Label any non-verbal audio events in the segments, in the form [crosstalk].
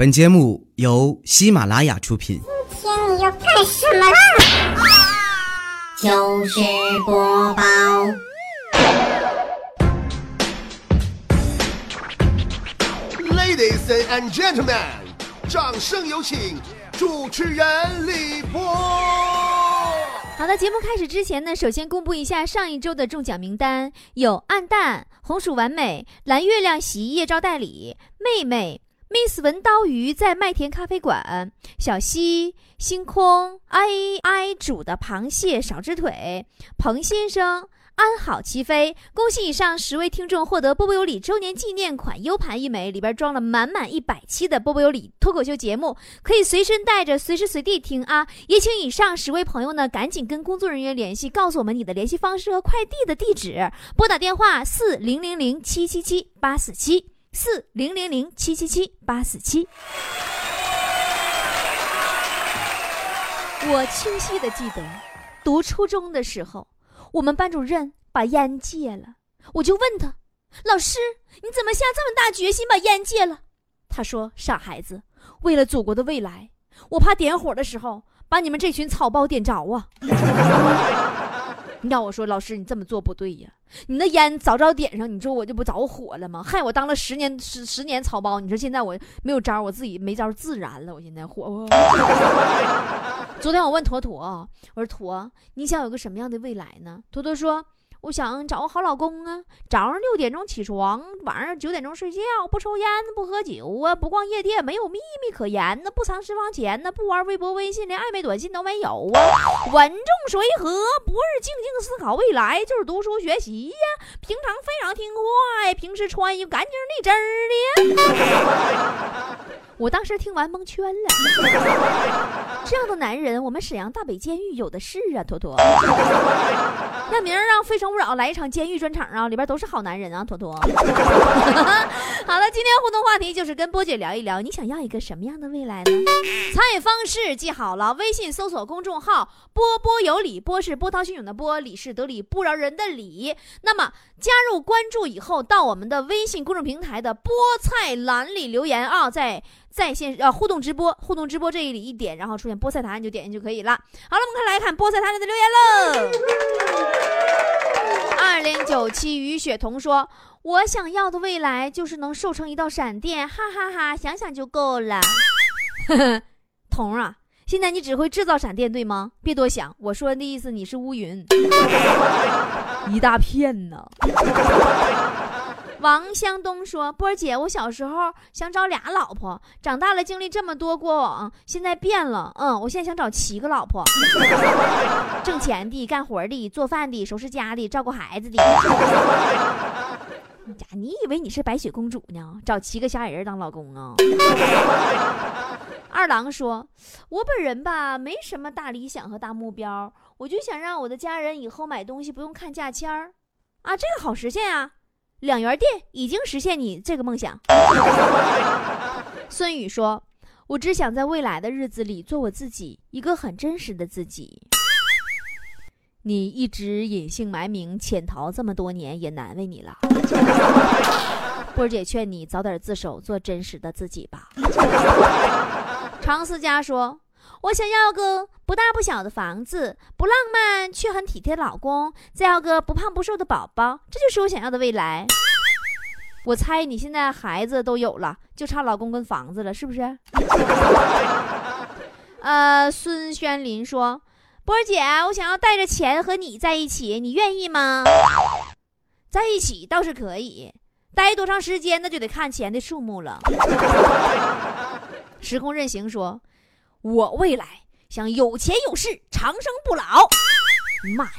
本节目由喜马拉雅出品。今天你要干什么啦？就是播报，Ladies and gentlemen，掌声有请主持人李波。好的，节目开始之前呢，首先公布一下上一周的中奖名单：有暗淡、红薯完美、蓝月亮洗衣液招代理、妹妹、Miss 文刀鱼在麦田咖啡馆、小溪、星空、I I 煮的螃蟹少只腿、彭先生。安好齐飞！恭喜以上十位听众获得波波有理周年纪念款 U 盘一枚，里边装了满满一百期的波波有理脱口秀节目，可以随身带着，随时随地听啊！也请以上十位朋友呢，赶紧跟工作人员联系，告诉我们你的联系方式和快递的地址，拨打电话四零零零七七七八四七四零零零七七七八四七。我清晰的记得，读初中的时候。我们班主任把烟戒了，我就问他：“老师，你怎么下这么大决心把烟戒了？”他说：“傻孩子，为了祖国的未来，我怕点火的时候把你们这群草包点着啊！”你让我说，老师，你这么做不对呀！你那烟早早点上，你说我这不着火了吗？害我当了十年十十年草包，你说现在我没有招，我自己没招自燃了，我现在火。[laughs] 昨天我问坨坨，我说坨，你想有个什么样的未来呢？坨坨说，我想找个好老公啊，早上六点钟起床，晚上九点钟睡觉，不抽烟，不喝酒啊，不逛夜店，没有秘密可言那，不藏私房钱那，不玩微博、微信，连暧昧短信都没有啊，稳重随和，不是静静思考未来，就是读书学习呀，平常非常听话呀，平时穿衣服干净利真的。[laughs] 我当时听完蒙圈了，[laughs] 这样的男人，我们沈阳大北监狱有的是啊，坨坨。那明儿让《非诚勿扰》来一场监狱专场啊，里边都是好男人啊，坨坨。[laughs] 好了，今天互动话题就是跟波姐聊一聊，你想要一个什么样的未来呢？参与方式记好了，微信搜索公众号“波波有理”，波是波涛汹涌的波，理是得理不饶人的理。那么加入关注以后，到我们的微信公众平台的菠菜栏里留言啊，在。在线呃互动直播，互动直播这里一点，然后出现菠菜坛，你就点进就可以了。好了，我们快来看菠菜坛里的留言喽。二零九七于雪彤说：“我想要的未来就是能瘦成一道闪电，哈哈哈哈，想想就够了。”呵呵，彤啊，现在你只会制造闪电对吗？别多想，我说的意思你是乌云，[laughs] 一大片呢。王湘东说：“波儿姐，我小时候想找俩老婆，长大了经历这么多过往，现在变了。嗯，我现在想找七个老婆，[laughs] 挣钱的、干活的、做饭的、收拾家的、照顾孩子的。呀，你以为你是白雪公主呢？找七个小矮人当老公啊？” [laughs] 二郎说：“我本人吧，没什么大理想和大目标，我就想让我的家人以后买东西不用看价签儿，啊，这个好实现啊。”两元店已经实现你这个梦想。[laughs] 孙宇说：“我只想在未来的日子里做我自己，一个很真实的自己。你一直隐姓埋名潜逃这么多年，也难为你了。波姐劝你早点自首，做真实的自己吧。[laughs] ”常思佳说：“我想要个不大不小的房子，不浪漫却很体贴的老公，再要个不胖不瘦的宝宝，这就是我想要的未来。我猜你现在孩子都有了，就差老公跟房子了，是不是？[laughs] 呃，孙轩林说：“波儿姐，我想要带着钱和你在一起，你愿意吗？在一起倒是可以，待多长时间那就得看钱的数目了。[laughs] ”时空任行说。我未来想有钱有势，长生不老。妈呀，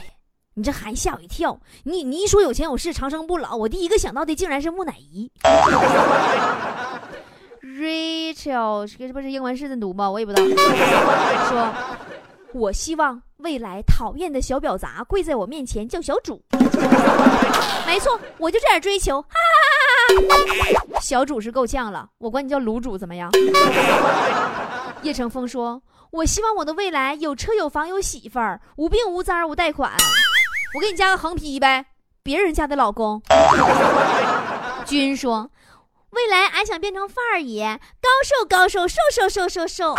你这还吓我一跳！你你一说有钱有势，长生不老，我第一个想到的竟然是木乃伊。Rachel，这不是英文是这么读吗？我也不知道。说，我希望未来讨厌的小婊砸跪在我面前叫小主。没错，我就这点追求。哈哈！小主是够呛了，我管你叫卤主怎么样？叶成风说：“我希望我的未来有车有房有媳妇儿，无病无灾无贷款。我给你加个横批呗，别人家的老公。[laughs] ”君说：“未来俺想变成范儿爷，高瘦高瘦，瘦瘦瘦瘦瘦。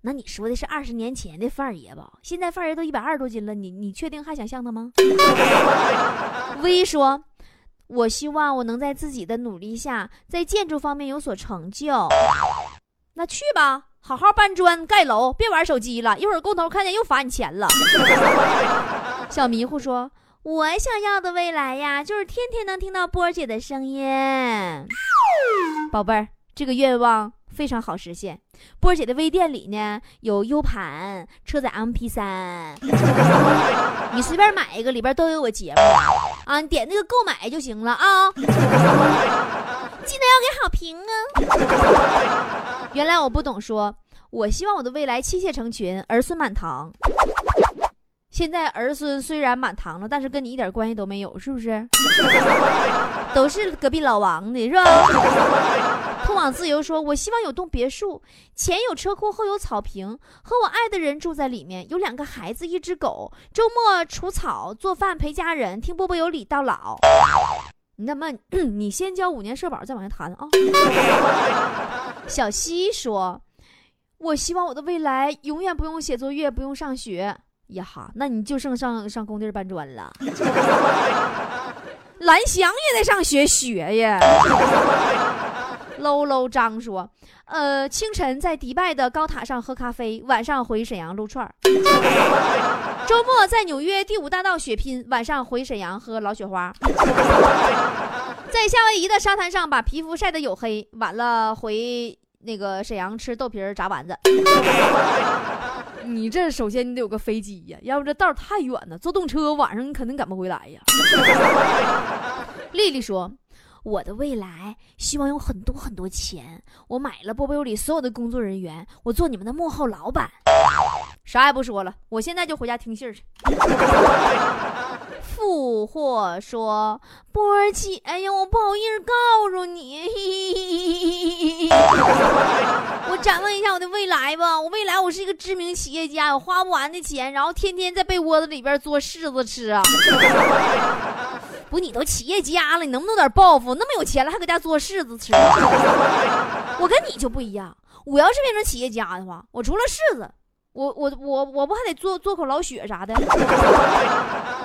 那你说的是二十年前的范儿爷吧？现在范儿爷都一百二十多斤了，你你确定还想像他吗？[laughs] 微说，我希望我能在自己的努力下，在建筑方面有所成就。那去吧，好好搬砖盖楼，别玩手机了。一会儿工头看见又罚你钱了。[laughs] 小迷糊说：“我想要的未来呀，就是天天能听到波儿姐的声音。”宝贝儿，这个愿望非常好实现。波儿姐的微店里呢有 U 盘、车载 MP 三，[laughs] 你随便买一个，里边都有我节目啊。你点那个购买就行了啊，[laughs] 记得要给好评啊。原来我不懂说，我希望我的未来妻妾成群，儿孙满堂。现在儿孙虽然满堂了，但是跟你一点关系都没有，是不是？[laughs] 都是隔壁老王的，是吧？[laughs] 通往自由说：“我希望有栋别墅，前有车库，后有草坪，和我爱的人住在里面，有两个孩子，一只狗。周末除草、做饭、陪家人，听波波有理到老。”你那么，[clears throat] 你先交五年社保，再往下谈啊。小西说：“我希望我的未来永远不用写作业，不用上学。”呀哈，那你就剩上上工地搬砖了。[laughs] 蓝翔也得上学学呀。喽喽张说：“呃，清晨在迪拜的高塔上喝咖啡，晚上回沈阳撸串。周末在纽约第五大道血拼，晚上回沈阳喝老雪花。在夏威夷的沙滩上把皮肤晒得黝黑，晚了回那个沈阳吃豆皮儿炸丸子。[laughs] ”你这首先你得有个飞机呀，要不这道太远了，坐动车晚上你肯定赶不回来呀。[laughs] 丽丽说：“我的未来希望有很多很多钱，我买了波波有里所有的工作人员，我做你们的幕后老板。”啥也不说了，我现在就回家听信儿去。[laughs] 富货说：“波儿姐哎呀，我不好意思告诉你，[laughs] 我展望一下我的未来吧。我未来我是一个知名企业家，有花不完的钱，然后天天在被窝子里边做柿子吃啊。[laughs] 不，你都企业家了，你能不能有点抱负？那么有钱了还搁家做柿子吃？[laughs] 我跟你就不一样，我要是变成企业家的话，我除了柿子。”我我我我不还得做做口老雪啥的，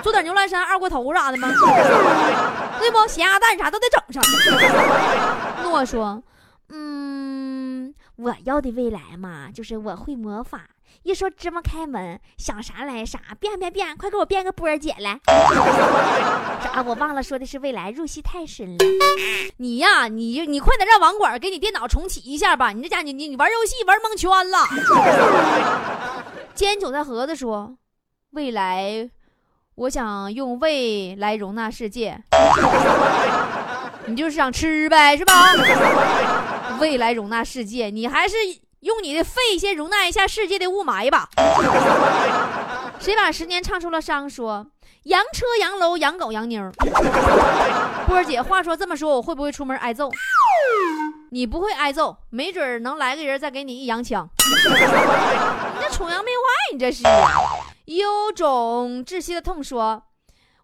做点牛栏山二锅头啥的吗？[laughs] 对不？咸鸭蛋啥都得整上。诺说：“嗯，我要的未来嘛，就是我会魔法，一说芝麻开门，想啥来啥，变变变，快给我变个波儿姐来。啥？我忘了说的是未来，入戏太深了。你呀，你你快点让网管给你电脑重启一下吧。你这家你你你玩游戏玩蒙圈了。”煎韭菜盒子说：“未来，我想用胃来容纳世界。你就是想吃呗，是吧？胃来容纳世界，你还是用你的肺先容纳一下世界的雾霾吧。谁把十年唱出了伤？说洋车、洋楼、洋狗、洋妞。波儿姐，话说这么说，我会不会出门挨揍？你不会挨揍，没准能来个人再给你一洋枪。[laughs] 你这崇洋媚外，你这是有种窒息的痛。说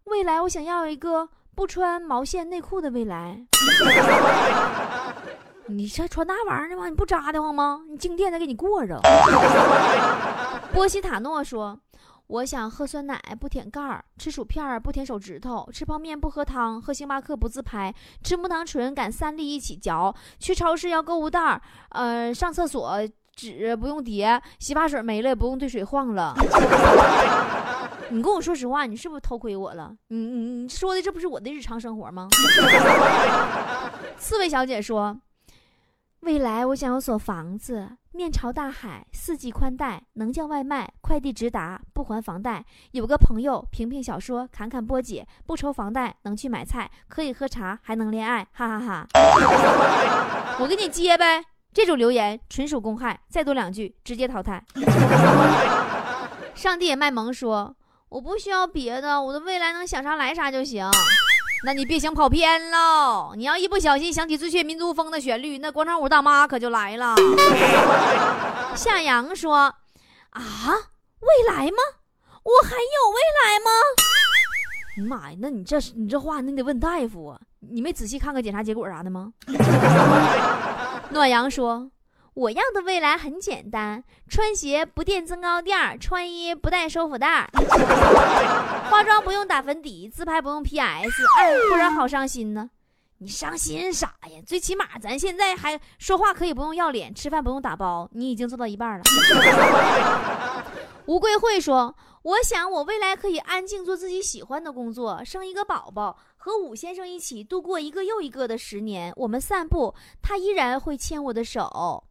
未来，我想要一个不穿毛线内裤的未来。[laughs] 你这穿那玩意儿的吗？你不扎的慌吗？你静电再给你过着。[laughs] 波西塔诺说。我想喝酸奶不舔盖儿，吃薯片儿不舔手指头，吃泡面不喝汤，喝星巴克不自拍，吃木糖醇敢三粒一起嚼，去超市要购物袋儿，呃，上厕所纸不用叠，洗发水没了也不用兑水晃了。[laughs] 你跟我说实话，你是不是偷窥我了？你你你说的这不是我的日常生活吗？[laughs] 刺猬小姐说。未来，我想有所房子，面朝大海，四季宽带，能叫外卖，快递直达，不还房贷。有个朋友，评评小说，侃侃波姐，不愁房贷，能去买菜，可以喝茶，还能恋爱，哈哈哈。[laughs] 我给你接呗，这种留言纯属公害，再多两句直接淘汰。上帝也卖萌说，我不需要别的，我的未来能想啥来啥就行。那你别想跑偏喽！你要一不小心想起《最炫民族风》的旋律，那广场舞大妈可就来了。夏阳说：“啊，未来吗？我还有未来吗？”妈呀，那你这你这话，你得问大夫啊！你没仔细看看检查结果啥的吗？暖阳说：“我要的未来很简单，穿鞋不垫增高垫，穿衣不带收腹带，[laughs] 化妆不用打粉底，自拍不用 PS。哎，忽然好伤心呢。你伤心啥呀？最起码咱现在还说话可以不用要脸，吃饭不用打包，你已经做到一半了。[laughs] ”吴桂慧说：“我想我未来可以安静做自己喜欢的工作，生一个宝宝。”和武先生一起度过一个又一个的十年，我们散步，他依然会牵我的手。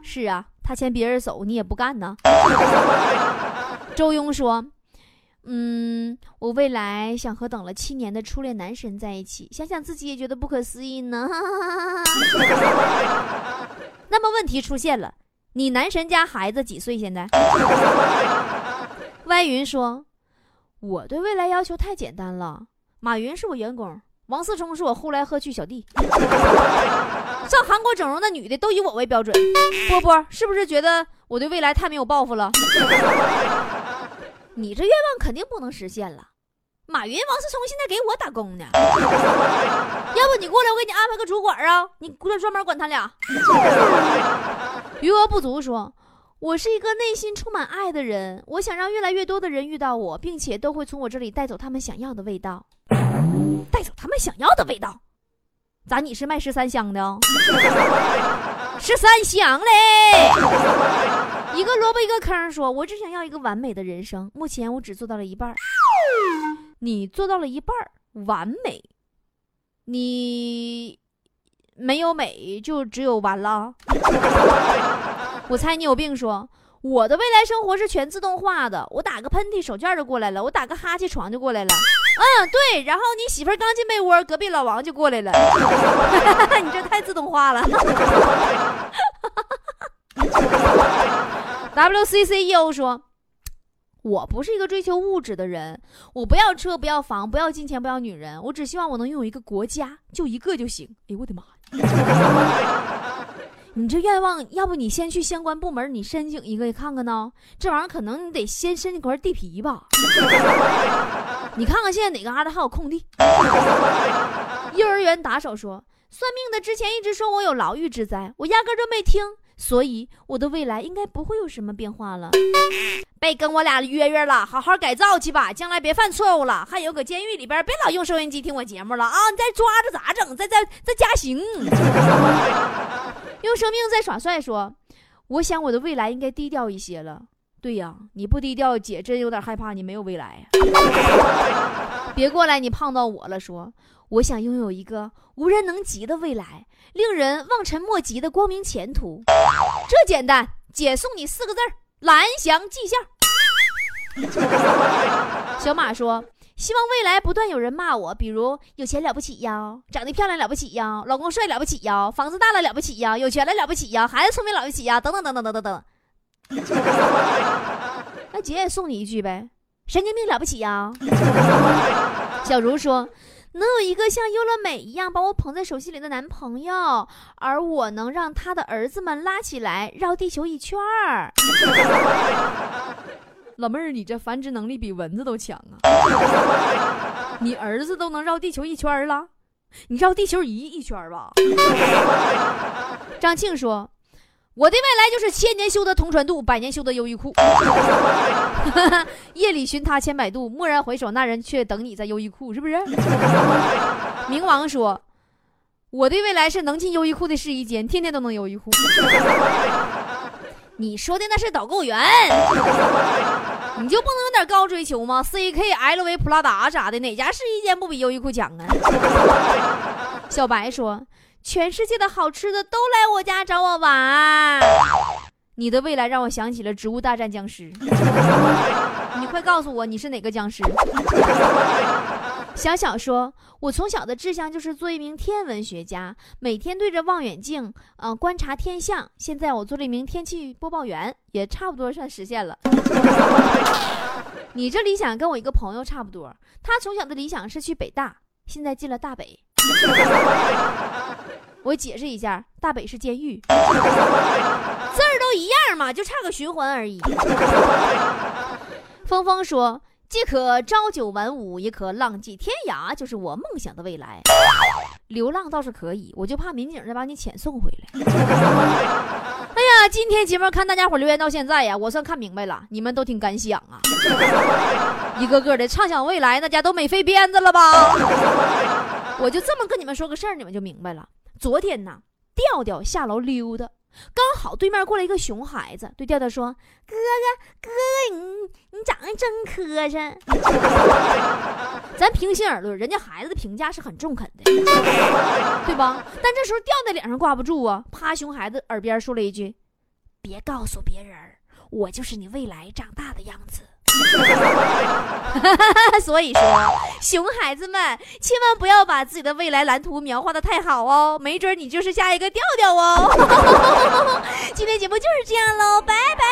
是啊，他牵别人手，你也不干呢。[laughs] 周庸说：“嗯，我未来想和等了七年的初恋男神在一起，想想自己也觉得不可思议呢。[laughs] 那么问题出现了，你男神家孩子几岁？现在？[laughs] 歪云说：“我对未来要求太简单了。”马云是我员工，王思聪是我呼来喝去小弟。上韩国整容的女的都以我为标准。波波是不是觉得我对未来太没有抱负了？你这愿望肯定不能实现了。马云、王思聪现在给我打工呢，要不你过来，我给你安排个主管啊，你过来专门管他俩。余额不足说。我是一个内心充满爱的人，我想让越来越多的人遇到我，并且都会从我这里带走他们想要的味道，带走他们想要的味道。咋？你是卖十三香的？十三香嘞！一个萝卜一个坑，说我只想要一个完美的人生，目前我只做到了一半。你做到了一半，完美？你没有美，就只有完了？我猜你有病。说我的未来生活是全自动化的，我打个喷嚏手绢就过来了，我打个哈欠床就过来了。嗯，对。然后你媳妇刚进被窝，隔壁老王就过来了。[laughs] 你这太自动化了。[laughs] WCCEO 说，我不是一个追求物质的人，我不要车，不要房，不要金钱，不要女人，我只希望我能拥有一个国家，就一个就行。哎呦我的妈呀！[laughs] 你这愿望，要不你先去相关部门，你申请一个看看呢？这玩意儿可能你得先申请块地皮吧。你看看现在哪个旮瘩还有空地？[laughs] 幼儿园打手说，算命的之前一直说我有牢狱之灾，我压根就没听，所以我的未来应该不会有什么变化了。[laughs] 别跟我俩约约了，好好改造去吧，将来别犯错误了。还有搁监狱里边，别老用收音机听我节目了啊！你再抓着咋整？再再再加刑。[laughs] 用生命在耍帅，说：“我想我的未来应该低调一些了。”对呀，你不低调，姐真有点害怕你没有未来。[laughs] 别过来，你胖到我了。说：“我想拥有一个无人能及的未来，令人望尘莫及的光明前途。”这简单，姐送你四个字儿：蓝翔技校。[laughs] 小马说。希望未来不断有人骂我，比如有钱了不起呀，长得漂亮了不起呀，老公帅了不起呀，房子大了了不起呀，有钱了了不起呀，孩子聪明了不起呀，等等等等等等等。[laughs] 那姐也送你一句呗，神经病了不起呀。[laughs] 小茹说，能有一个像优乐美一样把我捧在手心里的男朋友，而我能让他的儿子们拉起来绕地球一圈儿。[laughs] 老妹儿，你这繁殖能力比蚊子都强啊！你儿子都能绕地球一圈了，你绕地球一一圈吧？张庆说：“我的未来就是千年修得同船渡，百年修得优衣库。[laughs] 夜里寻他千百度，蓦然回首，那人却等你在优衣库，是不是？” [laughs] 冥王说：“我的未来是能进优衣库的试衣间，天天都能优衣库。”你说的那是导购员，你就不能有点高追求吗？C K L V 普拉达啥的，哪家试衣间不比优衣库强啊？[laughs] 小白说：“全世界的好吃的都来我家找我玩。”你的未来让我想起了《植物大战僵尸》，[laughs] 你快告诉我你是哪个僵尸？小小说：“我从小的志向就是做一名天文学家，每天对着望远镜，嗯，观察天象。现在我做了一名天气播报员，也差不多算实现了。[laughs] 你这理想跟我一个朋友差不多，他从小的理想是去北大，现在进了大北。我解释一下，大北是监狱，字儿都一样嘛，就差个循环而已。[laughs] ”峰峰说。既可朝九晚五，也可浪迹天涯，就是我梦想的未来。流浪倒是可以，我就怕民警再把你遣送回来。[laughs] 哎呀，今天节目看大家伙留言到现在呀，我算看明白了，你们都挺敢想啊，[laughs] 一个个的畅想未来，那家都美飞鞭子了吧？我就这么跟你们说个事儿，你们就明白了。昨天呢，调调下楼溜达。刚好对面过来一个熊孩子，对调调说：“哥哥，哥哥，你你长得真磕碜。[laughs] ”咱平心而论，人家孩子的评价是很中肯的，[laughs] 对吧？但这时候调调脸上挂不住啊，趴熊孩子耳边说了一句：“别告诉别人，我就是你未来长大的样子。” [laughs] 所以说，熊孩子们千万不要把自己的未来蓝图描画的太好哦，没准你就是下一个调调哦。[laughs] 今天节目就是这样喽，拜拜。